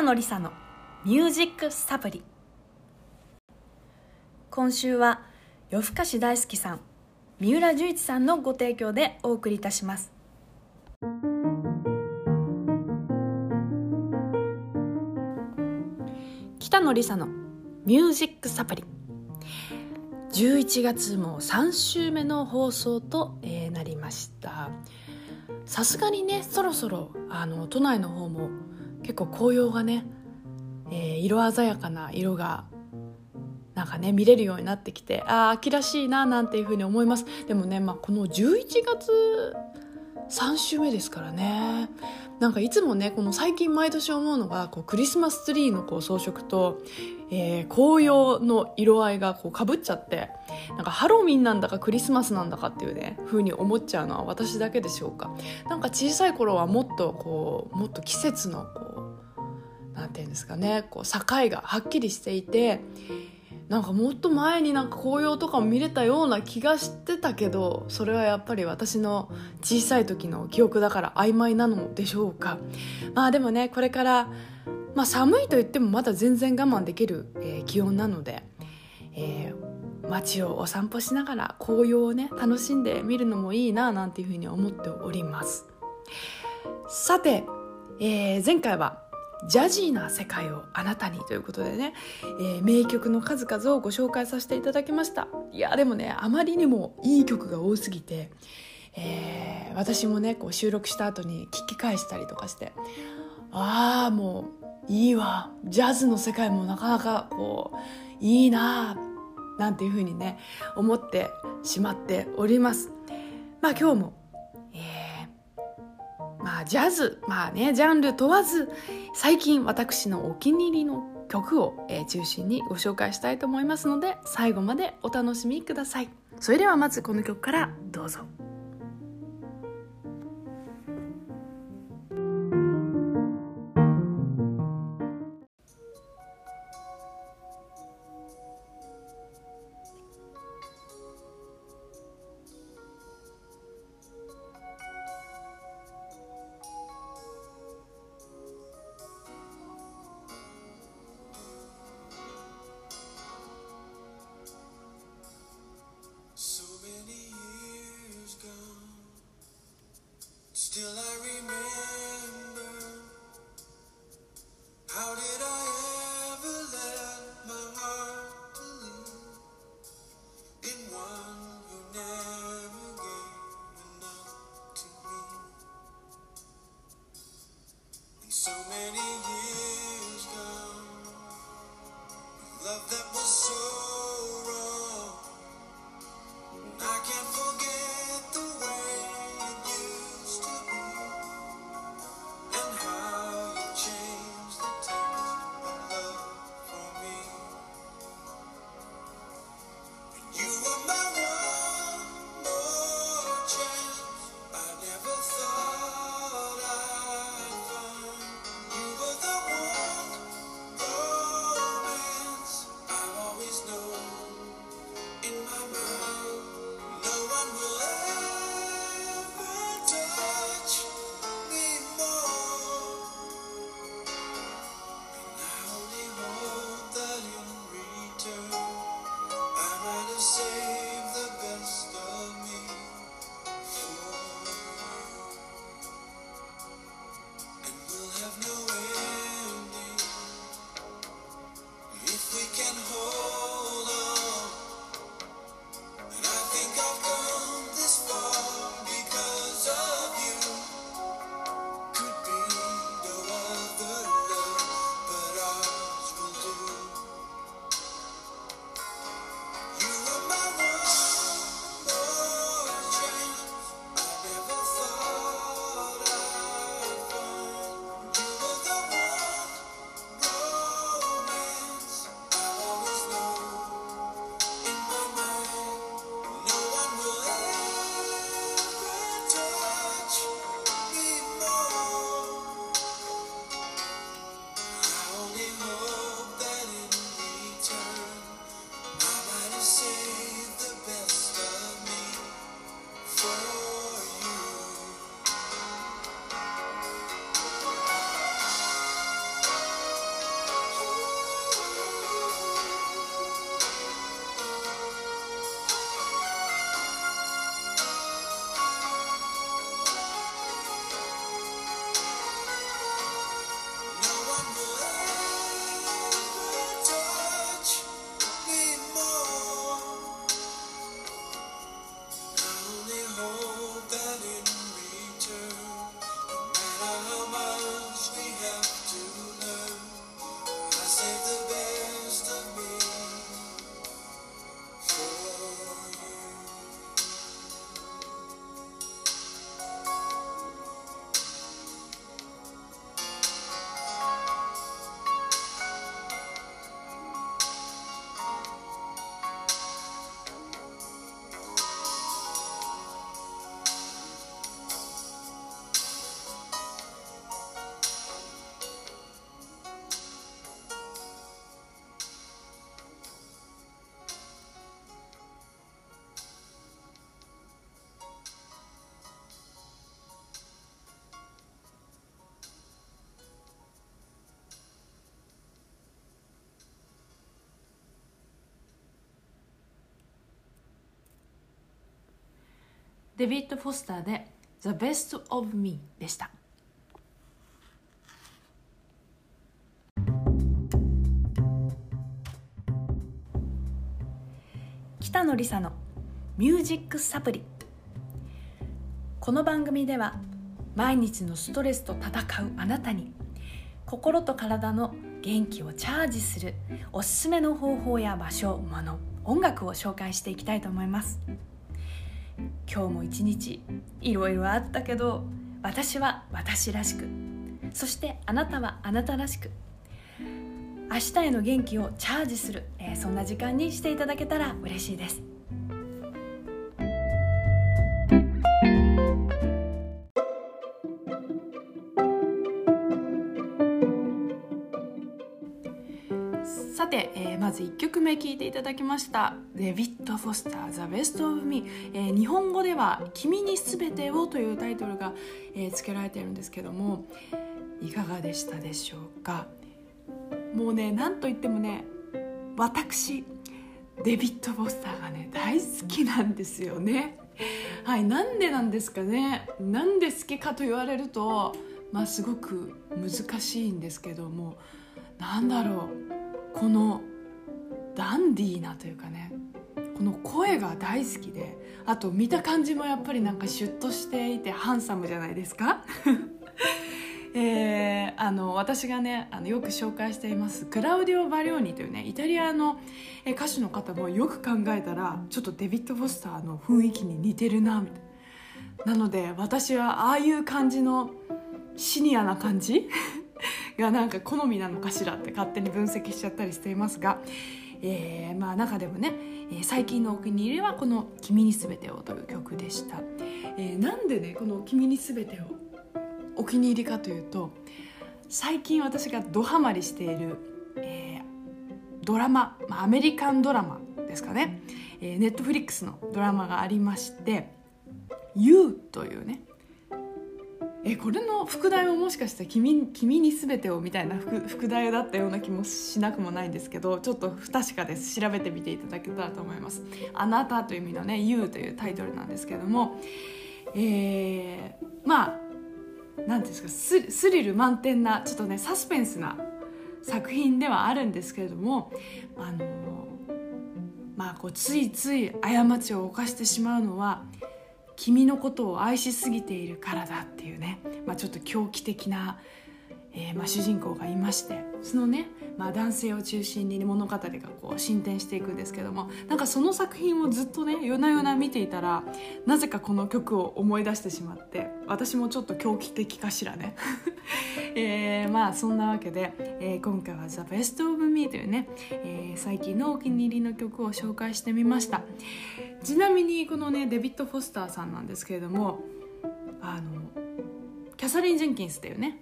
北野梨沙のミュージックサプリ。今週は夜更かし大好きさん三浦十一さんのご提供でお送りいたします。北野梨沙のミュージックサプリ。11月も3週目の放送と、えーなりました。さすがにねそろそろあの都内の方も結構紅葉がね、えー色鮮やかな色がなんかね見れるようになってきてああ秋らしいななんていうふうに思います。でもね、まあ、この11月3週目ですからね。なんかいつもねこの最近毎年思うのがこうクリスマスツリーのこう装飾と、えー紅葉の色合いがこうかぶっちゃってなんかハロウィンなんだかクリスマスなんだかっていうね風に思っちゃうのは私だけでしょうか。なんか小さい頃はもっとこうもっと季節のこうなんていうんですかねこう境がはっきりしていてなんかもっと前になんか紅葉とかも見れたような気がしてたけどそれはやっぱり私の小さい時の記憶だから曖昧なのでしょうか。まあでもねこれから、まあ、寒いと言ってもまだ全然我慢できる、えー気温なので、えー街をお散歩しながら紅葉をね楽しんで見るのもいいななんていうふうに思っております。さて、えー前回はジャジーな世界をあなたにということでね、えー名曲の数々をご紹介させていただきました。いやでもねあまりにもいい曲が多すぎて、えー私もねこう収録した後に聞き返したりとかしてああもういいわ。ジャズの世界もなかなかこういいななんていうふうにね思ってしまっております。まあ今日も、まあジャズまあねジャンル問わず最近私のお気に入りの曲を、えー中心にご紹介したいと思いますので最後までお楽しみください。それではまずこの曲からどうぞ。デビッド・フォスターで「The Best of Me」でした。北野梨沙の「ミュージックサプリ」この番組では毎日のストレスと戦うあなたに心と体の元気をチャージするおすすめの方法や場所もの音楽を紹介していきたいと思います。今日も一日いろいろあったけど私は私らしく。そしてあなたはあなたらしく。明日への元気をチャージする、えーそんな時間にしていただけたら嬉しいです。さて、えーまず1曲目聴いていただきました。デビッド・フォスター「The Best of Me、え日本語では「君にすべてを」というタイトルが、えー付けられているんですけどもいかがでしたでしょうか？もうね何と言ってもね私デビッド・フォスターがね大好きなんですよね。はいなんでなんですかね？なんで好きかと言われるとまあすごく難しいんですけどもなんだろう。このダンディーなというかねこの声が大好きであと見た感じもやっぱりなんかシュッとしていてハンサムじゃないですか？えーあの私がねあのよく紹介していますクラウディオ・バリオーニというねイタリアの歌手の方もよく考えたらちょっとデビッド・フォスターの雰囲気に似てるなみたいな。なので私はああいう感じのシニアな感じ？がなんか好みなのかしらって勝手に分析しちゃったりしていますが、えーまあ、中でもね、えー最近のお気に入りはこの「君にすべてを」という曲でした、えーなんでねこの「君にすべてを」お気に入りかというと最近私がドハマりしている、えードラマ、まあ、アメリカンドラマですかね、えー、ネットフリックスのドラマがありまして「You」というねえこれの副題ももしかして君「君に全てを」みたいな副題だったような気もしなくもないんですけどちょっと不確かです。調べてみていただけたらと思います「あなた」という意味のね「You」というタイトルなんですけどもえーまあなんていうんですかススリル満点なちょっとねサスペンスな作品ではあるんですけれどもあのまあこうついつい過ちを犯してしまうのは君のことを愛しすぎているからだっていうね、まあ、ちょっと狂気的な、えーまあ、主人公がいまして。そのね、まあ、男性を中心に物語がこう進展していくんですけども。なんかその作品をずっとね夜な夜な見ていたらなぜかこの曲を思い出してしまって。私もちょっと狂気的かしらね、えーまあそんなわけで、えー今回は「The Best of Me」というね、えー最近のお気に入りの曲を紹介してみました。ちなみにこのねデビッド・フォスターさんなんですけれどもあのキャサリン・ジェンキンスっていうね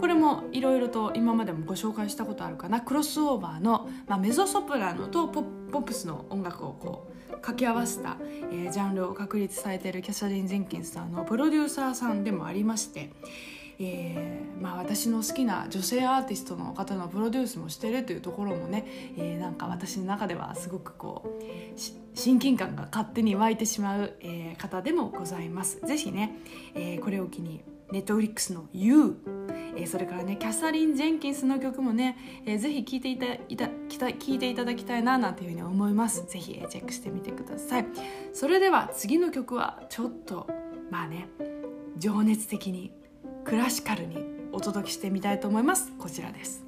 これもいろいろと今までもご紹介したことあるかな。クロスオーバーの、まあ、メゾソプラノとポッポップスの音楽をこう掛け合わせた、えージャンルを確立されているキャサリン・ジェンキンスさんのプロデューサーさんでもありまして、えーまあ、私の好きな女性アーティストの方のプロデュースもしてるというところもね、えーなんか私の中ではすごくこう親近感が勝手に湧いてしまう、えー方でもございます。ぜひね、えーこれを機にネットフリックスの「You」えーそれからねキャサリン・ジェンキンスの曲もね、えーぜひ聴いていたいた聞いていただきたいななんていうふうに思います。ぜひ、えーチェックしてみてください。それでは次の曲はちょっとまあね情熱的にクラシカルにお届けしてみたいと思います。こちらです「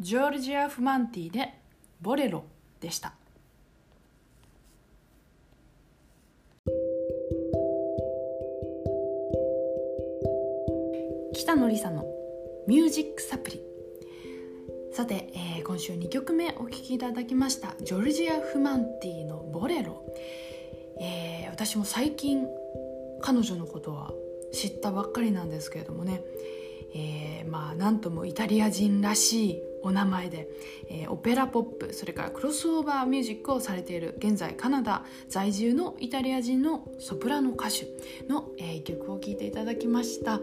ジョルジア・フマンティで「ボレロ」でした。北野梨沙の「ミュージックサプリ」さて、えー今週2曲目お聴きいただきましたジョルジア・フマンティの「ボレロ」えー私も最近彼女のことは知ったばっかりなんですけれどもね、えーまあなんともイタリア人らしいお名前で、えーオペラポップそれからクロスオーバーミュージックをされている現在カナダ在住のイタリア人のソプラノ歌手の、えー曲を聴いていただきました、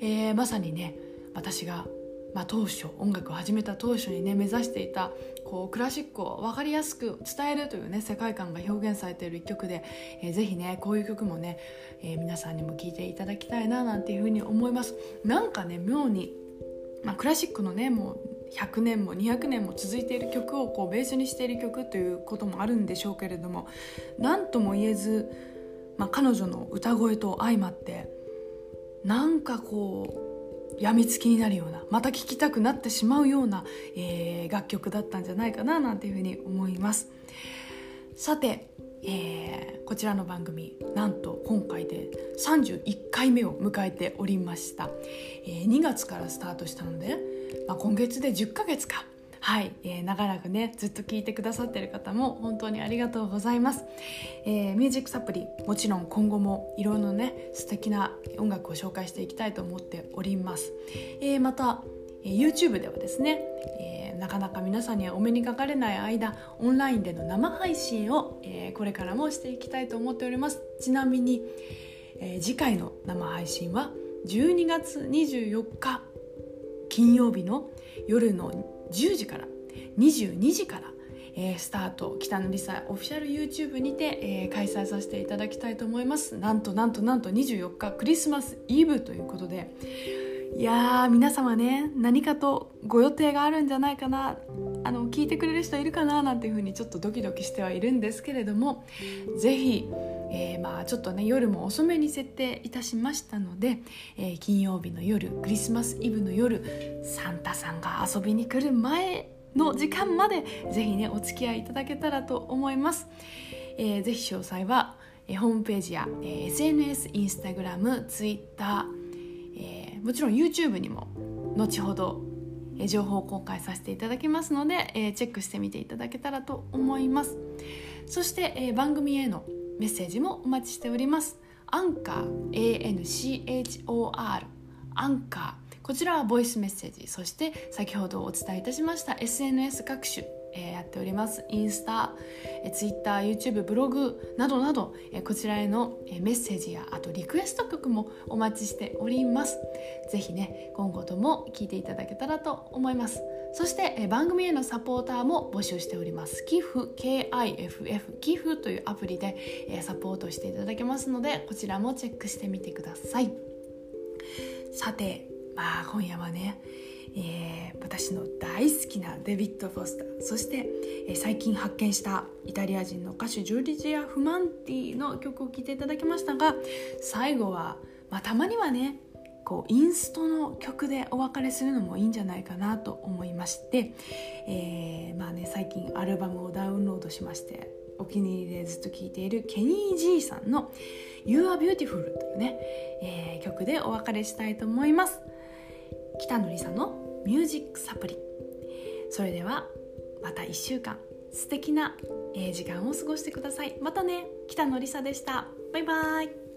えーまさにね私がまあ、当初音楽を始めた当初にね目指していたこうクラシックを分かりやすく伝えるというね世界観が表現されている一曲で、えーぜひねこういう曲もね、えー皆さんにも聴いていただきたいななんていうふうに思います。なんかね妙に、まあ、クラシックのねもう100年も200年も続いている曲をこうベースにしている曲ということもあるんでしょうけれども何とも言えず、まあ、彼女の歌声と相まってなんかこう病みつきになるようなまた聴きたくなってしまうような、えー楽曲だったんじゃないかななんていうふうに思います。さて、えーこちらの番組なんと今回で31回目を迎えておりました、えー2月からスタートしたので、まあ、今月で10ヶ月か。はい、えー長らくねずっと聞いてくださってる方も本当にありがとうございます、えーミュージックサプリもちろん今後もいろいろなね素敵な音楽を紹介していきたいと思っております、えーまた、えー YouTube ではですね、えーなかなか皆さんにはお目にかかれない間オンラインでの生配信を、えーこれからもしていきたいと思っております。ちなみに、えー次回の生配信は12月24日金曜日の夜の10時から22時から、えースタート。北野梨沙オフィシャル YouTube にて、えー開催させていただきたいと思います。なんとなんとなんと24日クリスマスイブということで。いやー皆様ね何かとご予定があるんじゃないかな。あの聞いてくれる人いるかななんていうふうにちょっとドキドキしてはいるんですけれどもぜひ、えーまあちょっとね夜も遅めに設定いたしましたので、えー金曜日の夜クリスマスイブの夜サンタさんが遊びに来る前の時間までぜひねお付き合いいただけたらと思います、えーぜひ詳細は、えーホームページや、えー SNS インスタグラムツイッターえーもちろん YouTube にも後ほど、えー情報を公開させていただきますので、えーチェックしてみていただけたらと思います。そして、えー番組へのメッセージもお待ちしております。アンカー ANCHOR アンカー。こちらはボイスメッセージそして先ほどお伝えいたしました SNS 各種えーやっております。インスタ、えー、ツイッター YouTube ブログなどなど、えーこちらへの、えーメッセージやあとリクエスト曲もお待ちしております。ぜひね今後とも聞いていただけたらと思います。そして、番組へのサポーターも募集しております。寄付 KIFF 寄付というアプリで、サポートしていただけますのでこちらもチェックしてみてください。さてまあ今夜はね、えー私の大好きなデビッド・フォスター。そして、えー最近発見したイタリア人の歌手ジュリジア・フマンティの曲を聴いていただきましたが最後は、まあ、たまにはねこうインストの曲でお別れするのもいいんじゃないかなと思いまして、えーまあね、最近アルバムをダウンロードしましてお気に入りでずっと聴いているケニー・ジーさんの「You Are Beautiful」というね、えー曲でお別れしたいと思います。北野梨沙の「ミュージックサプリ」それではまた1週間素敵な時間を過ごしてください。またね北野梨沙でした。バイバイ。